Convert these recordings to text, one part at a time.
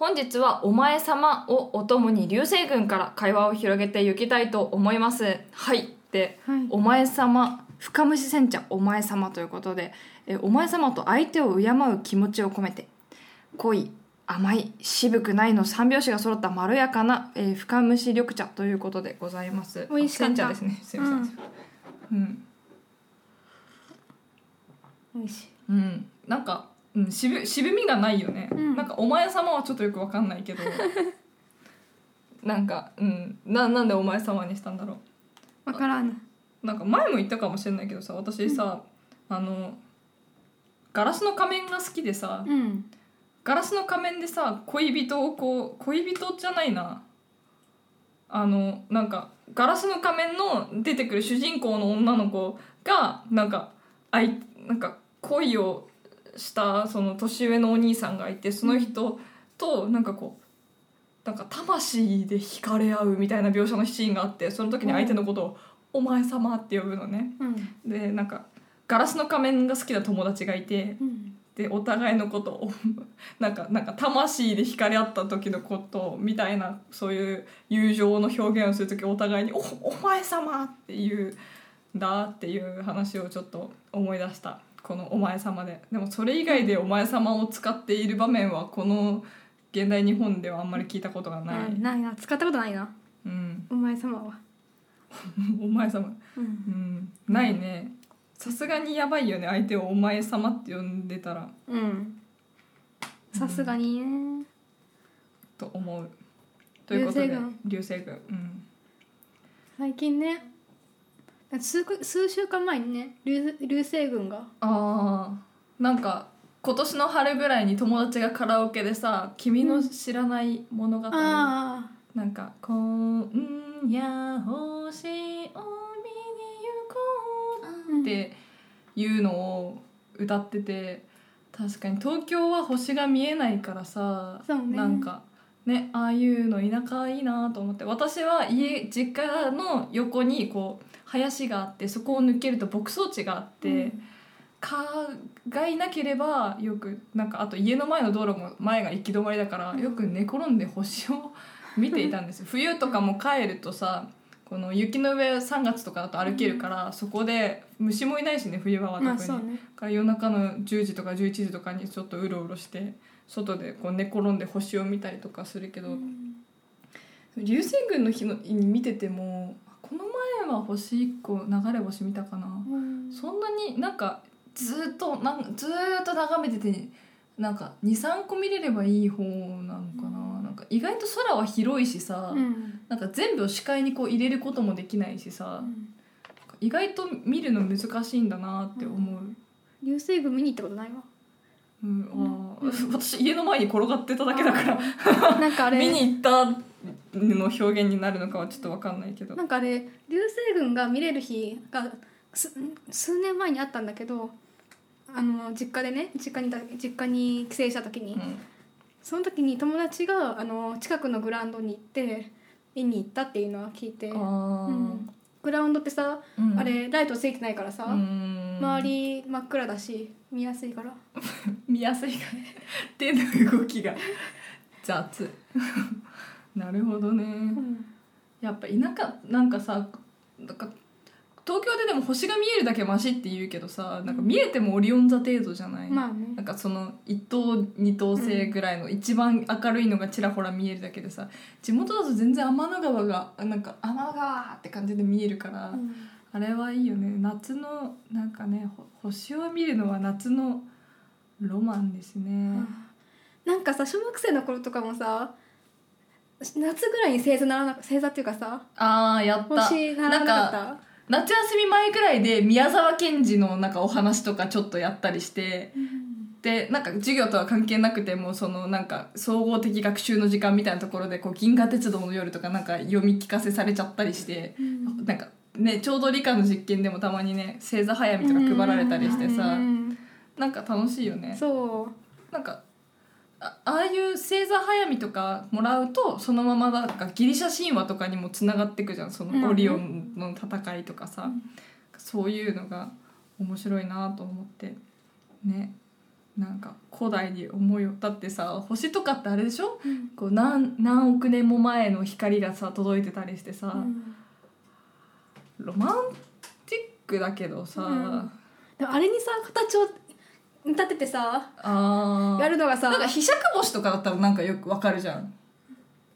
本日は「お前様」をお供に流星群から会話を広げていきたいと思います。はい。で、はい。お前様深蒸し煎茶お前様ということでえお前様と相手を敬う気持ちを込めて濃い甘い渋くないの三拍子が揃ったまろやかな、えー深蒸し緑茶ということでございます。美味しかった。煎茶ですね。すいません、うん。美味しい。うん、なんか、うん、渋渋みがないよね、うん。なんかお前様はちょっとよくわかんないけど。なんか、うん、ななんでお前様にしたんだろわからぬうなんか前も言ったかもしれないけどさ私さ、あのガラスの仮面が好きでさうん。ガラスの仮面でさ恋人をこう恋人じゃないな。あのなんかガラスの仮面の出てくる主人公の女の子がなんかあいなんか恋をしたその年上のお兄さんがいてその人となんかこうなんか魂で惹かれ合うみたいな描写のシーンがあってその時に相手のことを「お前様」って呼ぶのね。うんでなんかガラスの仮面が好きな友達がいてうんでお互いのことを なんかなんか魂で惹かれ合った時のことみたいなそういう友情の表現をする時お互いに「おお前様!」っていうんだっていう話をちょっと思い出したこの「お前様で」でもそれ以外で「お前様」を使っている場面はこの現代日本ではあんまり聞いたことがない、うん。ないな。使ったことないな。うん、お前様は。お前様。うん。うん。ないね。さすがにやばいよね。相手を「お前様」って呼んでたら。うん。さすがにね。と思う。ということで。流星群。流星群。うん。最近ね数く数週間前にね流流星群が。あー。なんか今年の春ぐらいに友達がカラオケでさ「君の知らない物語」あなんか「今夜星を見に行こう」っていうのを歌ってて確かに東京は星が見えないからさね。なんかねああいうの田舎いいなと思って。私は家実家の横にこう林があってそこを抜けると牧草地があって、うん。蚊がいなければよくなんかあと家の前の道路も前が行き止まりだからよく寝転んで星を見ていたんですよ。冬とかも帰るとさこの雪の上3月とかだと歩けるから、そこで虫もいないしね冬場は特に、まあね。だから夜中の10時とか11時とかにちょっとうろうろして外でこう寝転んで星を見たりとかするけど、流星群の日のに見ててもこの前は星1個流れ星見たかな、うん。そんなになんかずっとなんずーっと眺めててなんか23個見れればいい方なのかな,、なんか意外と空は広いしさ、うん。なんか全部を視界にこう入れることもできないしさ、意外と見るの難しいんだなって思う、流星群見に行ったことないわ。うんあー 私家の前に転がってただけだから。なんかあれ。見に行ったの表現になるのかはちょっと分かんないけど。なんかあれ流星群が見れる日がす数年前にあったんだけどあの実家でね実家に実家に帰省した時に、うんその時に友達があの近くのグラウンドに行って見に行ったっていうのは聞いて、うん。グラウンドってさ、うん。あれライトついてないからさ、うん。周り真っ暗だし見やすいから。見やすいがね。手の動きが。雑。なるほどね、うん。やっぱ田舎なんかさなんか東京ででも星が見えるだけマシって言うけどさなんか見えてもオリオン座程度じゃない、まあね。なんかその1等2等星ぐらいの一番明るいのがちらほら見えるだけでさ地元だと全然天の川がなんか天の川って感じで見えるから、うん。あれはいいよね。夏のなんかねほ星を見るのは夏のロマンですね、なんかさ小学生の頃とかもさ夏ぐらいに星座ならな星座っていうかさああやった。星ならなかった？夏休み前ぐらいで宮沢賢治のなんかお話とかちょっとやったりしてでなんか授業とは関係なくてもそのなんか総合的学習の時間みたいなところでこう銀河鉄道の夜とかなんか読み聞かせされちゃったりして、うん。なんかねちょうど理科の実験でもたまにね星座早見とか配られたりしてさ、うん。なんか楽しいよね。そう。なんかあああいう星座早見とかもらうとそのままなんかギリシャ神話とかにもつながってくじゃん。そのオリオンの戦いとかさ、そういうのが面白いなと思って。ね。なんか古代に思いをだってさ星とかってあれでしょ？うん。こう何何億年も前の光がさ届いてたりしてさ、うん。ロマンティックだけどさ、あれにさ形を立ててさあー。やるのがさ。なんか飛尺星とかだったらなんかよくわかるじゃん。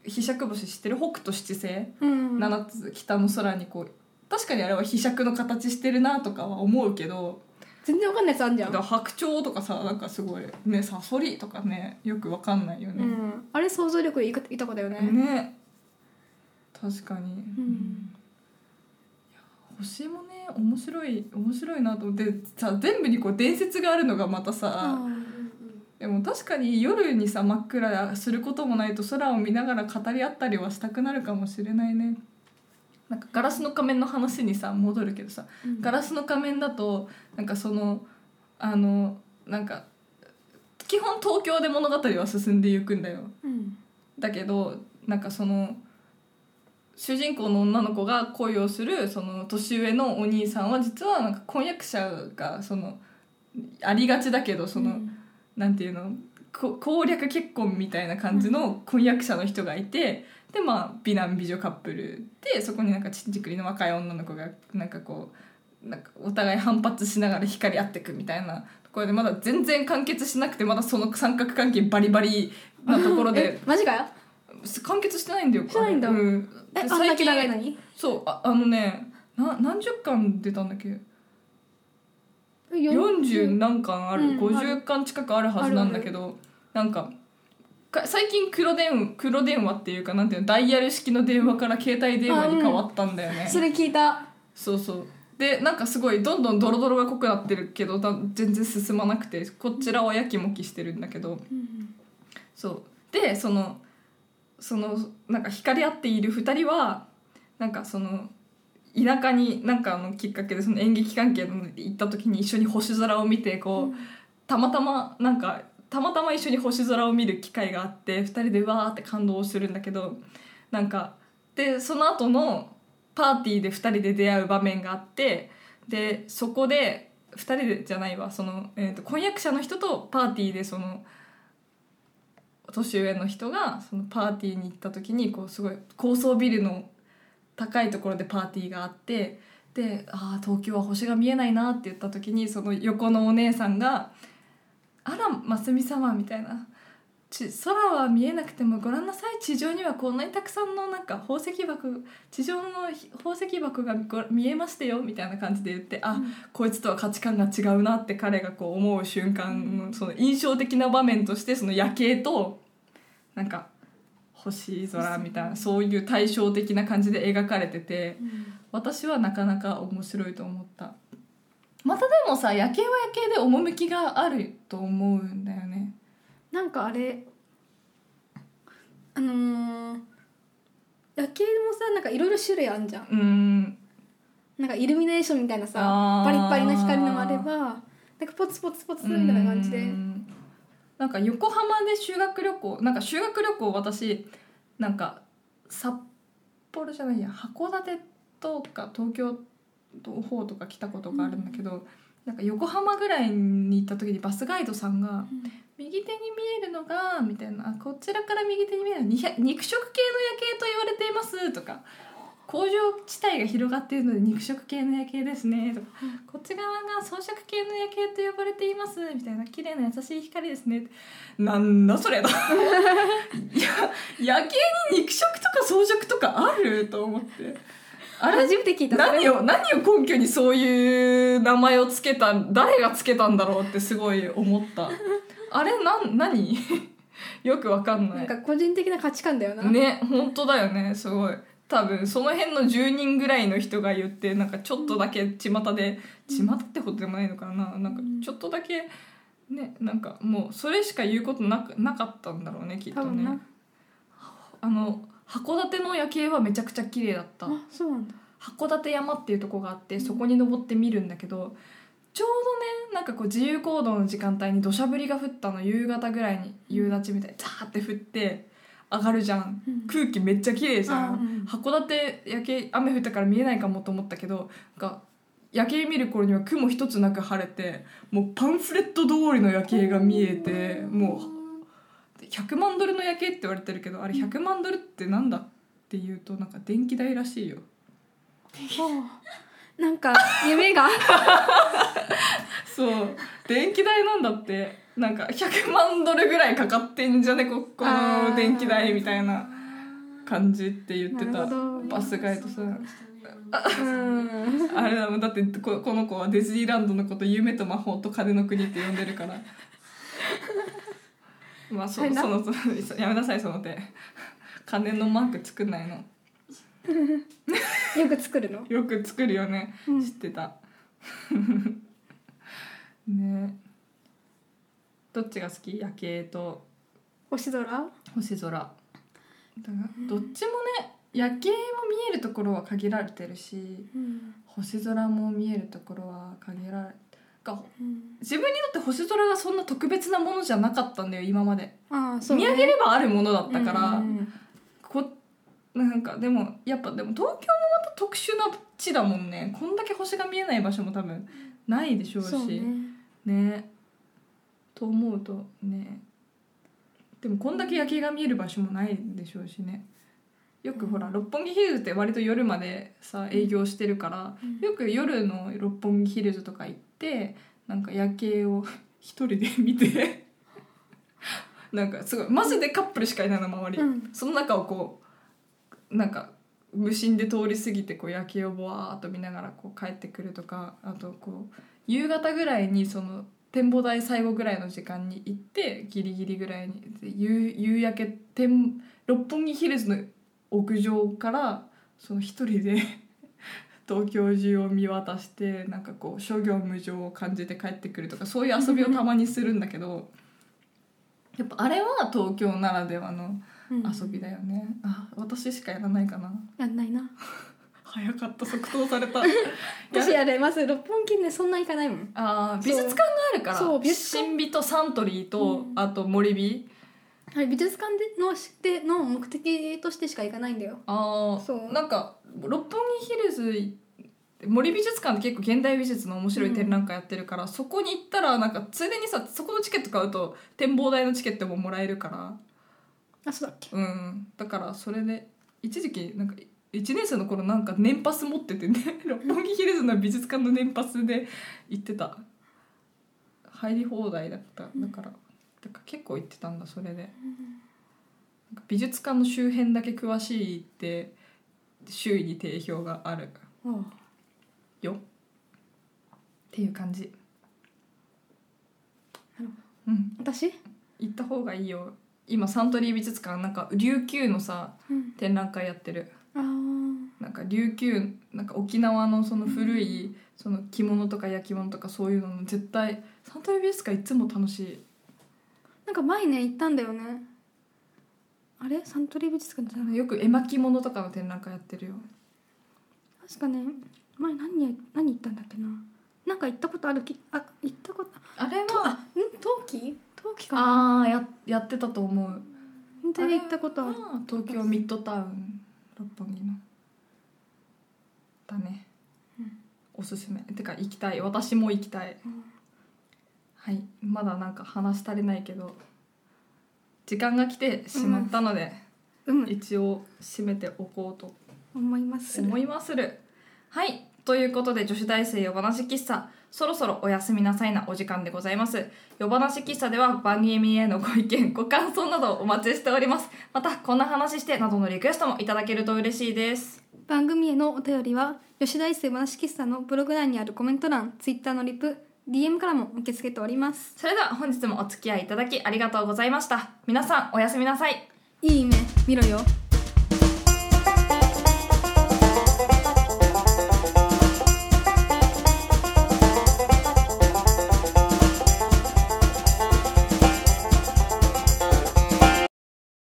飛尺星知ってる北斗七星、うん。七つ北の空にこう。確かにあれは飛尺の形してるなとかは思うけど。全然わかんないやつあんじゃん。だから白鳥とかさなんかすごいねサソリとかねよくわかんないよね、うん、あれ想像力豊かだよね。ね。確かに、ん。いや星もね面白い面白いなと思ってさ全部にこう伝説があるのがまたさ、でも確かに夜にさ真っ暗することもないと空を見ながら語り合ったりはしたくなるかもしれないね。なんかガラスの仮面の話にさ戻るけどさうん。ガラスの仮面だとなんかそのあのなんか基本東京で物語は進んでいくんだよ。うん。だけどなんかその主人公の女の子が恋をするその年上のお兄さんは実はなんか婚約者がそのありがちだけどその、うん。なんていうのこ攻略結婚みたいな感じの婚約者の人がいて、でまあ美男美女カップルでそこになんかちんじくりの若い女の子がなんかこうなんかお互い反発しながら光り合っていくみたいなところでまだ全然完結しなくてまだその三角関係バリバリなところで。えマジかよ完結してないんだよしてないんだ。うん、えであんだけ長いのに？そうああのねな何十巻出たんだっけ？よ40何巻ある、うん50巻近くあるはずなんだけどなんかか最近黒電黒電話っていうかなんていうの？ダイヤル式の電話から携帯電話に変わったんだよね、それ聞いた。そうそう。でなんかすごいどんどんドロドロが濃くなってるけどだ全然進まなくてこちらはやきもきしてるんだけど。そう。でそのそのなんか光り合っている2人はなんかその田舎になんかのきっかけでその演劇関係の行った時に一緒に星空を見てこう、たまたまなんかたまたま一緒に星空を見る機会があって2人でわーって感動するんだけどなんかでその後のパーティーで2人で出会う場面があってでそこで2人でじゃないわその、えー、と婚約者の人とパーティーでその年上の人がそのパーティーに行った時にこうすごい高層ビルの高いところでパーティーがあってで「ああ東京は星が見えないな」って言った時にその横のお姉さんが「あらますみ様」みたいな「ち空は見えなくてもご覧なさい地上にはこんなにたくさんのなんか宝石箱地上の宝石箱がご見えましたよ」みたいな感じで言って「あこいつとは価値観が違うな」って彼がこう思う瞬間のその印象的な場面としてその夜景となんか星空みたいなそういう対照的な感じで描かれてて私はなかなか面白いと思った。またでもさ夜景は夜景で趣があると思うんだよね。なんかあれあのー夜景もさなんかいろいろ種類あんじゃん。うん。なんかイルミネーションみたいなさパリッパリな光のもあればなんかポツポツポツみたいな感じで。うんなんか横浜で修学旅行なんか修学旅行私なんか札幌じゃないや函館とか東京の方とか来たことがあるんだけど、なんか横浜ぐらいに行った時にバスガイドさんが「右手に見えるのが」みたいなあ「こちらから右手に見えるのは肉食系の夜景と言われています」とか「工場地帯が広がっているので肉食系の夜景ですね」とか「こっち側が装飾系の夜景と呼ばれています」みたいな「綺麗な優しい光ですね」なんだそれだ いや夜景に肉食とか装飾とかあると思って。あれ？初めて聞いた。何を何を根拠にそういう名前をつけた誰がつけたんだろうってすごい思った。あれ？なん何？よくわかんなないんか個人的な価値観だよな、ね本当だよねすごい多分その辺の10人ぐらいの人が言ってなんかちょっとだけ巷で巷ってことでもないのかな。なんかちょっとだけねなんかもうそれしか言うことなくなかったんだろうねきっとね。あの函館の夜景はめちゃくちゃ綺麗だった。函館山っていうとこがあってそこに登って見るんだけどちょうどねなんかこう自由行動の時間帯に土砂降りが降ったの夕方ぐらいに夕立みたいにザーって降って上がるじゃん。うん。空気めっちゃ綺麗じゃん函館夜景雨降ったから見えないかもと思ったけどなんか夜景見る頃には雲一つなく晴れてもうパンフレット通りの夜景が見えてもう100万ドルの夜景って言われてるけどあれ100万ドルってなんだっていうとなんか電気代らしいよ。お なんか夢が。そう。電気代なんだって。なんか100万ドルぐらいかかってんじゃねここの電気代みたいな感じって言ってたバスガイドさん。うん。あれだもんだってここの子はディズニーランドのこと夢と魔法と風の国って呼んでるから。まあそそのそのやめなさいその手。金のマーク作んないの。よく作るの？よく作るよね、うん。知ってた。ね。どっちが好き？夜景と。星空？星空だからどっちもね夜景も見えるところは限られてるしうん。星空も見えるところは限られがうん。自分にとって星空がそんな特別なものじゃなかったんだよ今まで、ね。見上げればあるものだったから、うんこなんかでもやっぱでも東京もまた特殊な地だもんね。こんだけ星が見えない場所も多分ないでしょうし。ね。ね。と思うとねでもこんだけ夜景が見える場所もないでしょうしね。よくほら六本木ヒルズって割と夜までさ営業してるから、うん。よく夜の六本木ヒルズとか行ってなんか夜景を一人で見て なんかすごいマジでカップルしかいないの周り、うん。その中をこうなんか無心で通り過ぎてこう夜景をぼわーっと見ながらこう帰ってくるとかあとこう夕方ぐらいにその展望台最後ぐらいの時間に行ってギリギリぐらいにで夕夕焼け天六本木ヒルズの屋上からその一人で 東京中を見渡してなんかこう諸行無常を感じて帰ってくるとかそういう遊びをたまにするんだけど やっぱあれは東京ならではのうん遊びだよね、あ私しかやらないかな。やんないな早かった即答された。私やあれまず六本木ねそんな行かないもん。あー美術館があるから。そう美術館。新美とサントリーと、うん。あと森美。はい美術館でのしての目的としてしか行かないんだよ。あそう。あなんか六本木ヒルズ森美術館って結構現代美術の面白い展覧会やってるから、そこに行ったらなんかついでにさそこのチケット買うと展望台のチケットももらえるから。あそうだっけ？うん。だからそれで一時期なんか1年生の頃なんか年パス持っててね 六本木ヒルズの美術館の年パスで行ってた。入り放題だっただからだから結構行ってたんだそれで、美術館の周辺だけ詳しいって周囲に定評がある。あよ。っていう感じ。うん。私？行った方がいいよ。今サントリー美術館なんか琉球のさうん。展覧会やってるなんか琉球なんか沖縄のその古いその着物とか焼き物とかそういうのの絶対サントリー美術館いつも楽しい。なんか前ね行ったんだよね。あれ？サントリー美術館じゃないよく絵巻物とかの展覧会やってるよ。確かね。前何や何行ったんだっけな。なんか行ったことあるきあ行ったことあれとあん？陶器？陶器かな。ああややってたと思う。本当に行ったことある。東京ミッドタウン六本木のだね、おすすめ。てか行きたい。私も行きたい、うん。はい。まだなんか話し足りないけど時間が来てしまったので、うん。一応締めておこうと。思います。思いまする。はい。ということで女子大生夜話喫茶そろそろおやすみなさいなお時間でございます。夜話喫茶では番組へのご意見ご感想などお待ちしております。またこんな話してなどのリクエストもいただけると嬉しいです。番組へのお便りは吉大生話喫茶のブログ内にあるコメント欄ツイッターのリプ DM からも受け付けております。それでは本日もお付き合いいただきありがとうございました。皆さんおやすみなさい。いい夢見ろよ